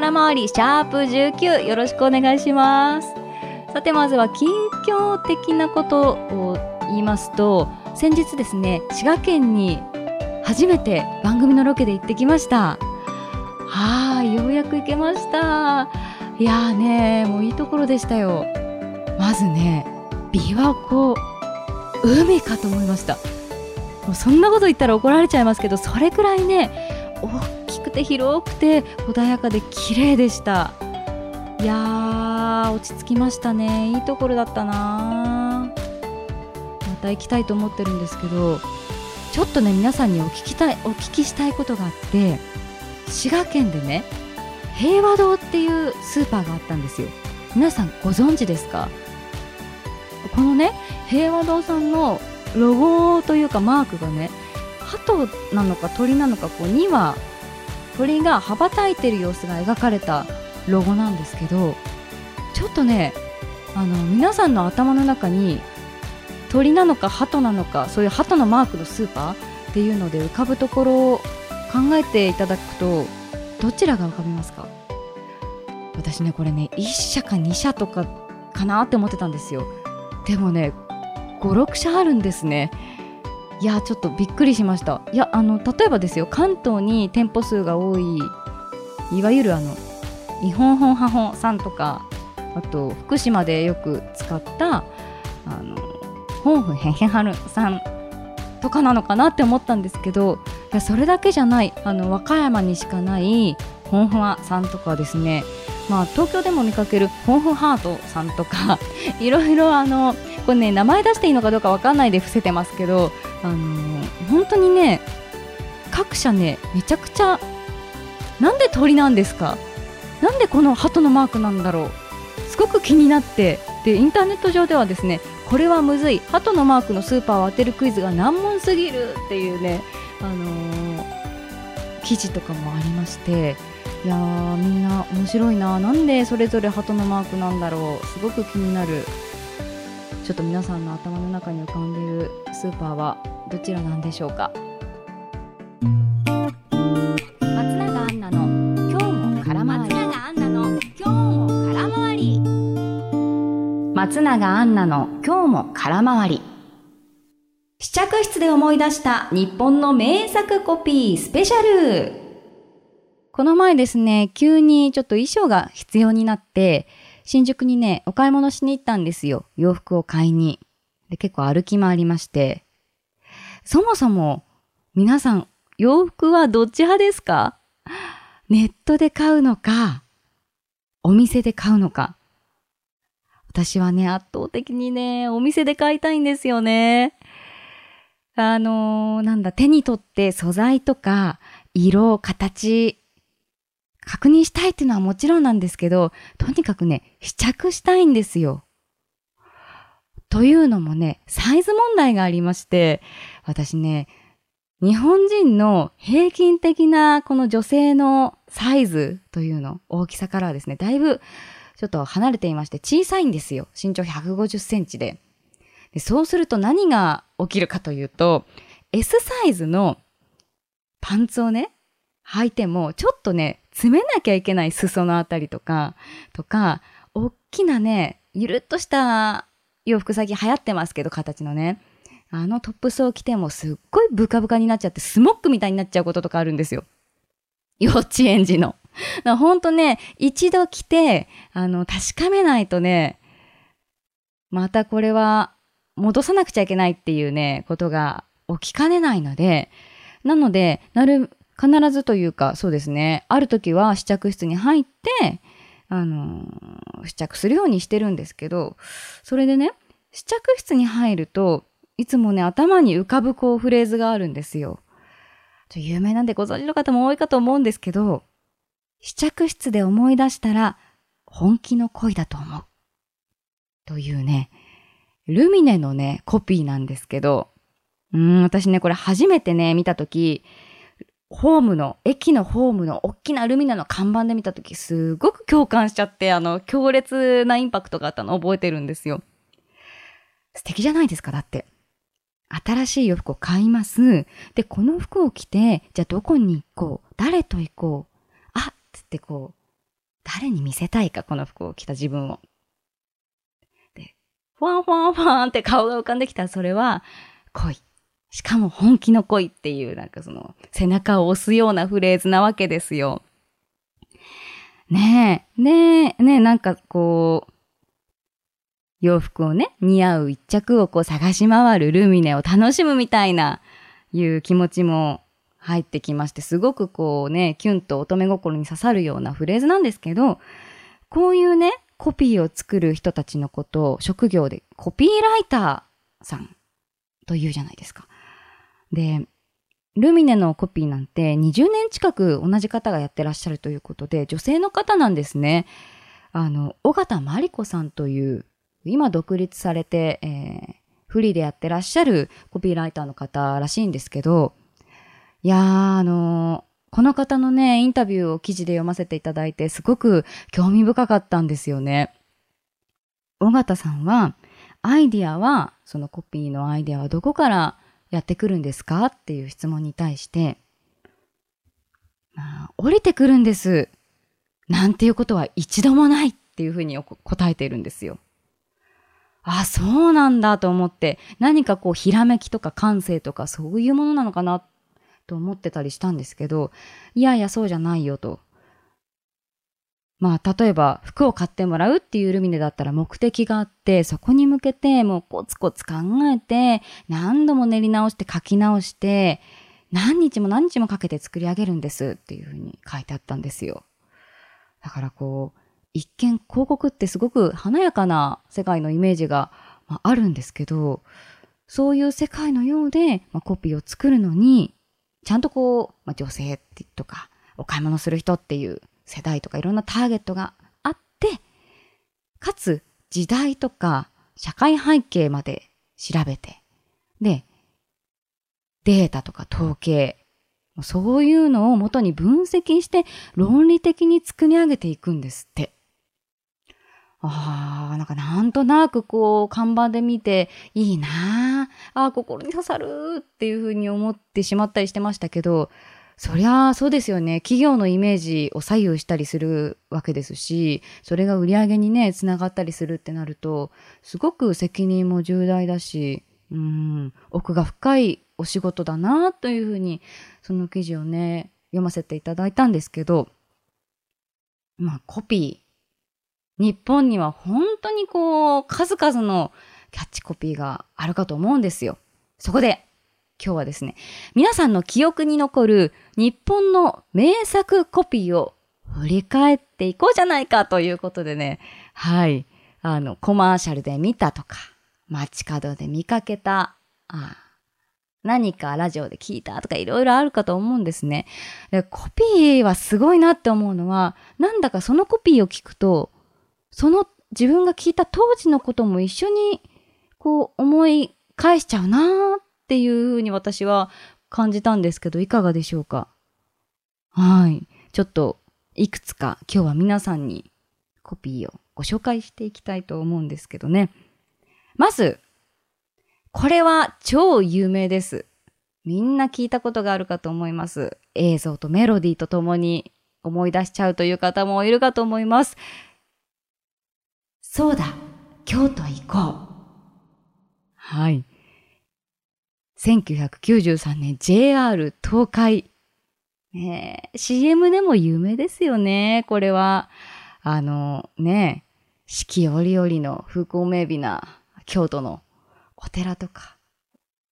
空回りシャープ19よろしくお願いします。さてまずは近況的なことを言いますと先日ですね滋賀県に初めて番組のロケで行ってきました。はいようやく行けました。いやーねもういいところでしたよ。まずね琵琶湖海かと思いました。もうそんなこと言ったら怒られちゃいますけどそれくらいね大くて広くて穏やかで綺麗でした。いやー落ち着きましたね。いいところだったな。また行きたいと思ってるんですけどちょっとね皆さんにお聞きたいお聞きしたいことがあって滋賀県でね平和堂っていうスーパーがあったんですよ。皆さんご存知ですか？このね平和堂さんのロゴというかマークがね鳩なのか鳥なのかこう2羽鳥が羽ばたいてる様子が描かれたロゴなんですけどちょっとねあの皆さんの頭の中に鳥なのか鳩なのかそういう鳩のマークのスーパーっていうので浮かぶところを考えていただくとどちらが浮かびますか？私ねこれね1社か2社とかかなって思ってたんですよ。でもね56社あるんですね。いやちょっとびっくりしました。いやあの例えばですよ関東に店舗数が多いいわゆるあの日本本ハホンさんとかあと福島でよく使ったあの本府へんへはるさんとかなのかなって思ったんですけどいやそれだけじゃないあの和歌山にしかない本府はさんとかですねまあ東京でも見かける本府ハートさんとか いろいろあのこれね名前出していいのかどうかわかんないで伏せてますけどあの、本当にね各社ねめちゃくちゃなんで鳥なんですか？なんでこの鳩のマークなんだろう？すごく気になってでインターネット上ではですねこれはむずい鳩のマークのスーパーを当てるクイズが難問すぎるっていうね、あのー、記事とかもありましていやーみんな面白いななんでそれぞれ鳩のマークなんだろう。すごく気になる。ちょっと皆さんの頭の中に浮かんでいるスーパーはどちらなんでしょうか。松永アンナの今日も空回り。松永アンナの今日も空回り松永アンナの今日も空回り。試着室で思い出した日本の名作コピースペシャルこの前ですね、急にちょっと衣装が必要になって、新宿にね、お買い物しに行ったんですよ。洋服を買いに。で、結構歩き回りまして。そもそも、皆さん、洋服はどっち派ですか？ネットで買うのか、お店で買うのか。私はね、圧倒的にね、お店で買いたいんですよね。あのー、なんだ、手に取って素材とか、色、形、確認したいっていうのはもちろんなんですけど、とにかくね、試着したいんですよ。というのもね、サイズ問題がありまして、私ね、日本人の平均的なこの女性のサイズというの、大きさからはですね、だいぶちょっと離れていまして小さいんですよ。身長150センチで。でそうすると何が起きるかというと、S サイズのパンツをね、履いても、ちょっとね、詰めなきゃいけない裾のあたりとか、とか、大きなね、ゆるっとした洋服最近流行ってますけど、形のね。あのトップスを着てもすっごいブカブカになっちゃって、スモックみたいになっちゃうこととかあるんですよ。幼稚園児の。ほんとね、一度着て、あの、確かめないとね、またこれは戻さなくちゃいけないっていうね、ことが起きかねないので、なので、なる、必ずというか、そうですね。ある時は試着室に入って、あのー、試着するようにしてるんですけど、それでね、試着室に入ると、いつもね、頭に浮かぶこうフレーズがあるんですよ。有名なんでご存知の方も多いかと思うんですけど、試着室で思い出したら、本気の恋だと思う。というね、ルミネのね、コピーなんですけど、うん、私ね、これ初めてね、見たとき、ホームの、駅のホームの大きなルミナの看板で見たとき、すごく共感しちゃって、あの、強烈なインパクトがあったのを覚えてるんですよ。素敵じゃないですか、だって。新しい洋服を買います。で、この服を着て、じゃあどこに行こう誰と行こうあっつってこう、誰に見せたいか、この服を着た自分を。で、ふわんふわんふわんって顔が浮かんできたら、それは恋。しかも本気の恋っていう、なんかその、背中を押すようなフレーズなわけですよ。ねえ、ねえ、ねえ、なんかこう、洋服をね、似合う一着をこう探し回るルミネを楽しむみたいな、いう気持ちも入ってきまして、すごくこうね、キュンと乙女心に刺さるようなフレーズなんですけど、こういうね、コピーを作る人たちのことを職業でコピーライターさんと言うじゃないですか。で、ルミネのコピーなんて20年近く同じ方がやってらっしゃるということで、女性の方なんですね。あの、尾形真理子さんという今独立されて、えー、フリーでやってらっしゃるコピーライターの方らしいんですけど、いやー、あのー、この方のね、インタビューを記事で読ませていただいて、すごく興味深かったんですよね。尾形さんは、アイディアは、そのコピーのアイディアはどこからやってくるんですか？っていう質問に対して、まあ、降りてくるんです。なんていうことは一度もないっていうふうに答えているんですよ。あ、そうなんだと思って、何かこう、ひらめきとか感性とかそういうものなのかなと思ってたりしたんですけど、いやいや、そうじゃないよと。まあ、例えば、服を買ってもらうっていうルミネだったら目的があって、そこに向けてもうコツコツ考えて、何度も練り直して書き直して、何日も何日もかけて作り上げるんですっていうふうに書いてあったんですよ。だからこう、一見広告ってすごく華やかな世界のイメージが、まあ、るんですけど、そういう世界のようで、まあ、コピーを作るのに、ちゃんとこう、まあ、女性とか、お買い物する人っていう世代とかいろんなターゲットがあって、かつ時代とか社会背景まで調べて、で、データとか統計、そういうのを元に分析して論理的に作り上げていくんですって。ああ、なんかなんとなくこう、看板で見て、いいなああ、心に刺さるっていうふうに思ってしまったりしてましたけど、そりゃあそうですよね。企業のイメージを左右したりするわけですし、それが売り上げにね、つながったりするってなると、すごく責任も重大だし、うん、奥が深いお仕事だなというふうに、その記事をね、読ませていただいたんですけど、まあ、コピー。日本には本当にこう、数々のキャッチコピーがあるかと思うんですよ。そこで、今日はですね、皆さんの記憶に残る日本の名作コピーを振り返っていこうじゃないかということでね、はい、あの、コマーシャルで見たとか、街角で見かけた、あ何かラジオで聞いたとかいろいろあるかと思うんですね。でコピーはすごいなって思うのは、なんだかそのコピーを聞くと、その自分が聞いた当時のことも一緒にこう思い返しちゃうなっていうふうに私は感じたんですけど、いかがでしょうか？はい。ちょっといくつか今日は皆さんにコピーをご紹介していきたいと思うんですけどね。まず、これは超有名です。みんな聞いたことがあるかと思います。映像とメロディーとともに思い出しちゃうという方もいるかと思います。そうだ、京都行こう。はい。1993年 JR 東海。ね CM でも有名ですよね、これは。あの、ね四季折々の風光明媚な京都のお寺とか、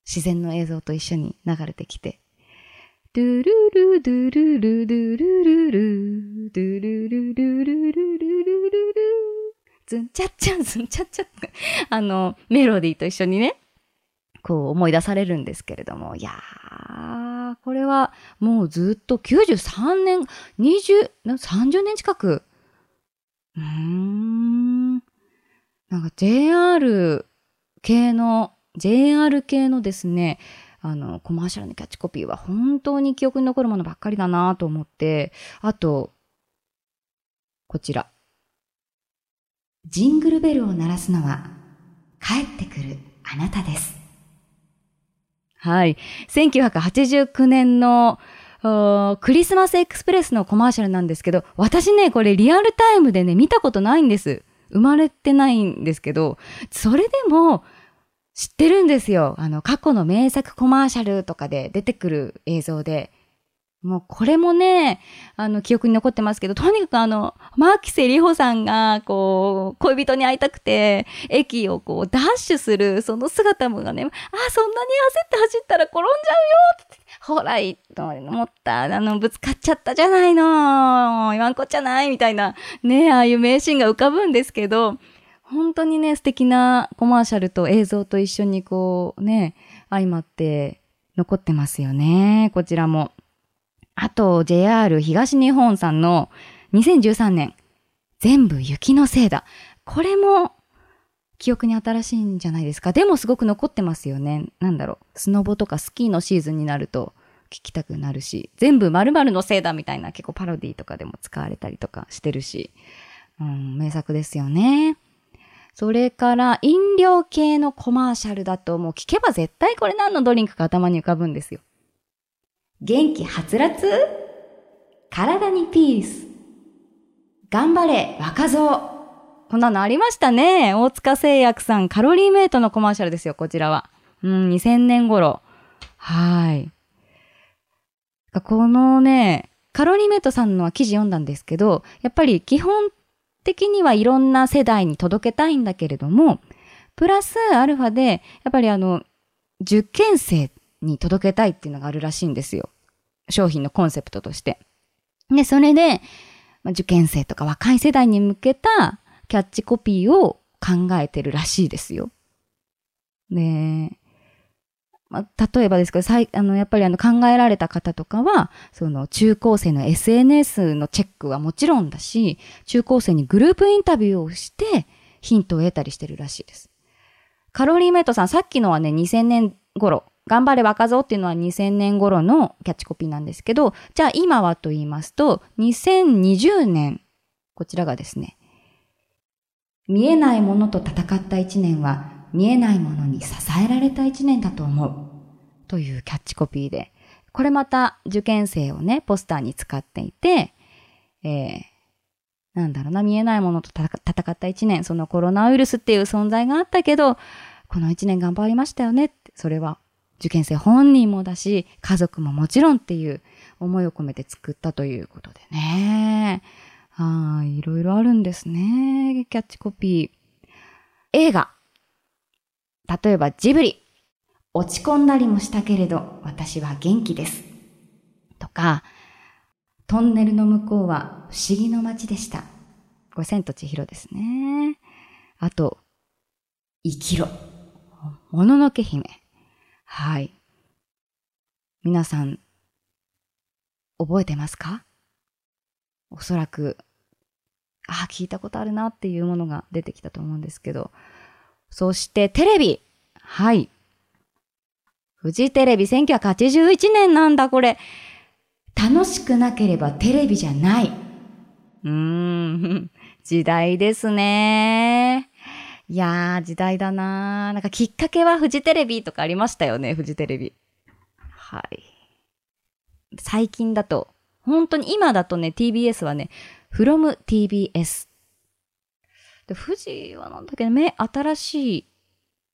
自然の映像と一緒に流れてきて、ドゥルルドゥルルドゥルルルドゥルルルルルルルルルズンチャッチャン、ズンチャッチャッあの、メロディーと一緒にね、こう思い出されるんですけれども、いやー、これはもうずっと93年、20、30年近く、うーん、なんか JR 系の、JR 系のですね、あの、コマーシャルのキャッチコピーは本当に記憶に残るものばっかりだなと思って、あと、こちら。ジングルベルを鳴らすのは帰ってくるあなたです。はい。1989年のクリスマスエクスプレスのコマーシャルなんですけど、私ね、これリアルタイムでね、見たことないんです。生まれてないんですけど、それでも知ってるんですよ。あの、過去の名作コマーシャルとかで出てくる映像で。もうこれもね、あの、記憶に残ってますけど、とにかくあの、牧瀬里穂さんが、こう、恋人に会いたくて、駅をこう、ダッシュする、その姿もがね、あ、そんなに焦って走ったら転んじゃうよって、ほら、い、と思った、あの、ぶつかっちゃったじゃないの言わんこっちゃないみたいな、ね、ああいう名シーンが浮かぶんですけど、本当にね、素敵なコマーシャルと映像と一緒にこう、ね、相まって残ってますよね、こちらも。あと、JR 東日本さんの2013年、全部雪のせいだ。これも記憶に新しいんじゃないですか。でもすごく残ってますよね。なんだろう。スノボとかスキーのシーズンになると聞きたくなるし、全部〇〇のせいだみたいな結構パロディとかでも使われたりとかしてるし、うん、名作ですよね。それから飲料系のコマーシャルだともう聞けば絶対これ何のドリンクか頭に浮かぶんですよ。元気はつらつ？体にピース。頑張れ若造。こんなのありましたね。大塚製薬さん、カロリーメイトのコマーシャルですよ、こちらは。うん、2000年頃。はい。このね、カロリーメイトさんの記事読んだんですけど、やっぱり基本的にはいろんな世代に届けたいんだけれども、プラスアルファで、やっぱりあの、受験生に届けたいっていうのがあるらしいんですよ。商品のコンセプトとして。で、それで、受験生とか若い世代に向けたキャッチコピーを考えてるらしいですよ。で、まあ、例えばですけど、あの、やっぱりあの考えられた方とかは、その中高生の SNS のチェックはもちろんだし、中高生にグループインタビューをしてヒントを得たりしてるらしいです。カロリーメイトさん、さっきのはね、2000年頃、頑張れ若造っていうのは2000年頃のキャッチコピーなんですけど、じゃあ今はと言いますと、2020年、こちらがですね、見えないものと戦った一年は、見えないものに支えられた一年だと思う。というキャッチコピーで、これまた受験生をね、ポスターに使っていて、えー、なんだろうな、見えないものと戦った一年、そのコロナウイルスっていう存在があったけど、この一年頑張りましたよねって、それは受験生本人もだし、家族ももちろんっていう思いを込めて作ったということでね。はい、いろいろあるんですね。キャッチコピー。映画。例えばジブリ。落ち込んだりもしたけれど、私は元気です。とか、トンネルの向こうは不思議の街でした。これ千と千尋ですね。あと、生きろ。もののけ姫。はい。皆さん、覚えてますか？おそらく、ああ、聞いたことあるなっていうものが出てきたと思うんですけど。そしてテレビ。はい。フジテレビ1981年なんだ、これ。楽しくなければテレビじゃない。うーん、時代ですね。いやー、時代だなー。なんかきっかけはフジテレビとかありましたよね、フジテレビ。はい。最近だと、本当に今だとね、TBS はね、from TBS。で、富士はなんだっけね、新しい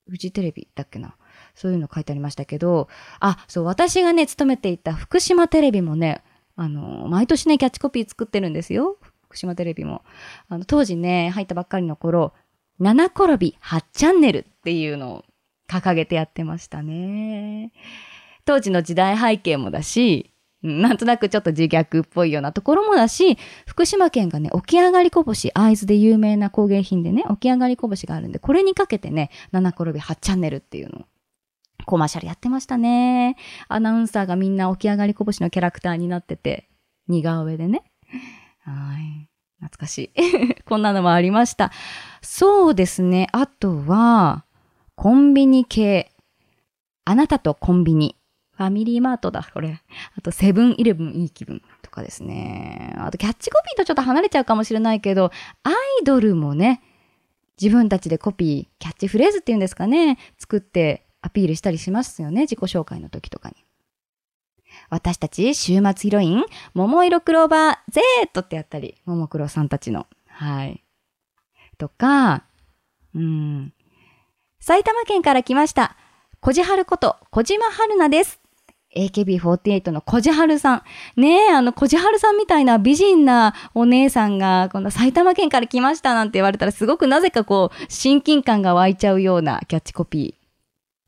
フジテレビだっけな。そういうの書いてありましたけど、あ、そう、私がね、勤めていた福島テレビもね、あの、毎年ね、キャッチコピー作ってるんですよ。福島テレビも。あの、当時ね、入ったばっかりの頃、七転び8チャンネルっていうのを掲げてやってましたね。当時の時代背景もだし、なんとなくちょっと自虐っぽいようなところもだし、福島県がね、起き上がりこぼし、会津で有名な工芸品でね、起き上がりこぼしがあるんで、これにかけてね、七転び8チャンネルっていうのをコマーシャルやってましたね。アナウンサーがみんな起き上がりこぼしのキャラクターになってて、似顔絵でね。はい。懐かしい。こんなのもありました。そうですね。あとは、コンビニ系。あなたとコンビニ。ファミリーマートだ、これ。あと、セブンイレブンいい気分とかですね。あと、キャッチコピーとちょっと離れちゃうかもしれないけど、アイドルもね、自分たちでコピー、キャッチフレーズっていうんですかね、作ってアピールしたりしますよね、自己紹介の時とかに。私たち週末ヒロイン、桃色クローバー Z ってやったり、ももクロさんたちの。はい。とか、うん。埼玉県から来ました。小じはこと小島春菜です。AKB48 の小じはるさん。ねえ、あの、小じはるさんみたいな美人なお姉さんが、この埼玉県から来ましたなんて言われたら、すごくなぜかこう、親近感が湧いちゃうようなキャッチコピ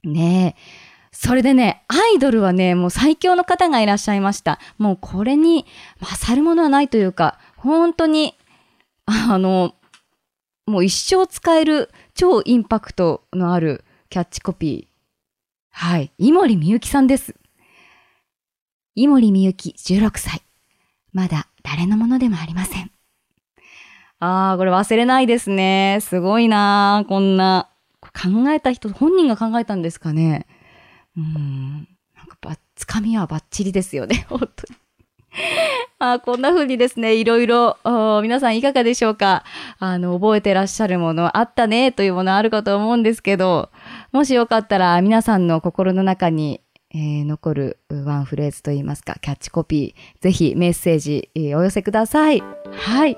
ー。ねえ。それでね、アイドルはね、もう最強の方がいらっしゃいました。もうこれに勝るものはないというか、本当に、あの、もう一生使える超インパクトのあるキャッチコピー。はい。井森美幸さんです。井森美幸16歳。まだ誰のものでもありません。ああ、これ忘れないですね。すごいなこんな。考えた人、本人が考えたんですかね。うん。なんかば、つかみはバッチリですよね、本当に。あこんな風にですね、いろいろ、皆さんいかがでしょうかあの、覚えてらっしゃるものあったねというものあるかと思うんですけど、もしよかったら皆さんの心の中にえー、残るワンフレーズといいますか、キャッチコピー、ぜひメッセージ、えー、お寄せください。はい。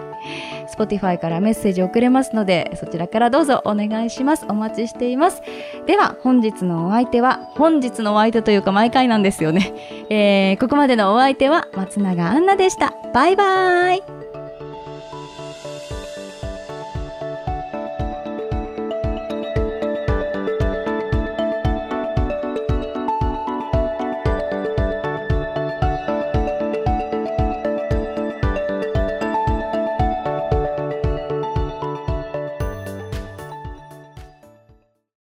Spotify からメッセージ送れますので、そちらからどうぞお願いします。お待ちしています。では、本日のお相手は、本日のお相手というか毎回なんですよね。えー、ここまでのお相手は松永杏奈でした。バイバーイ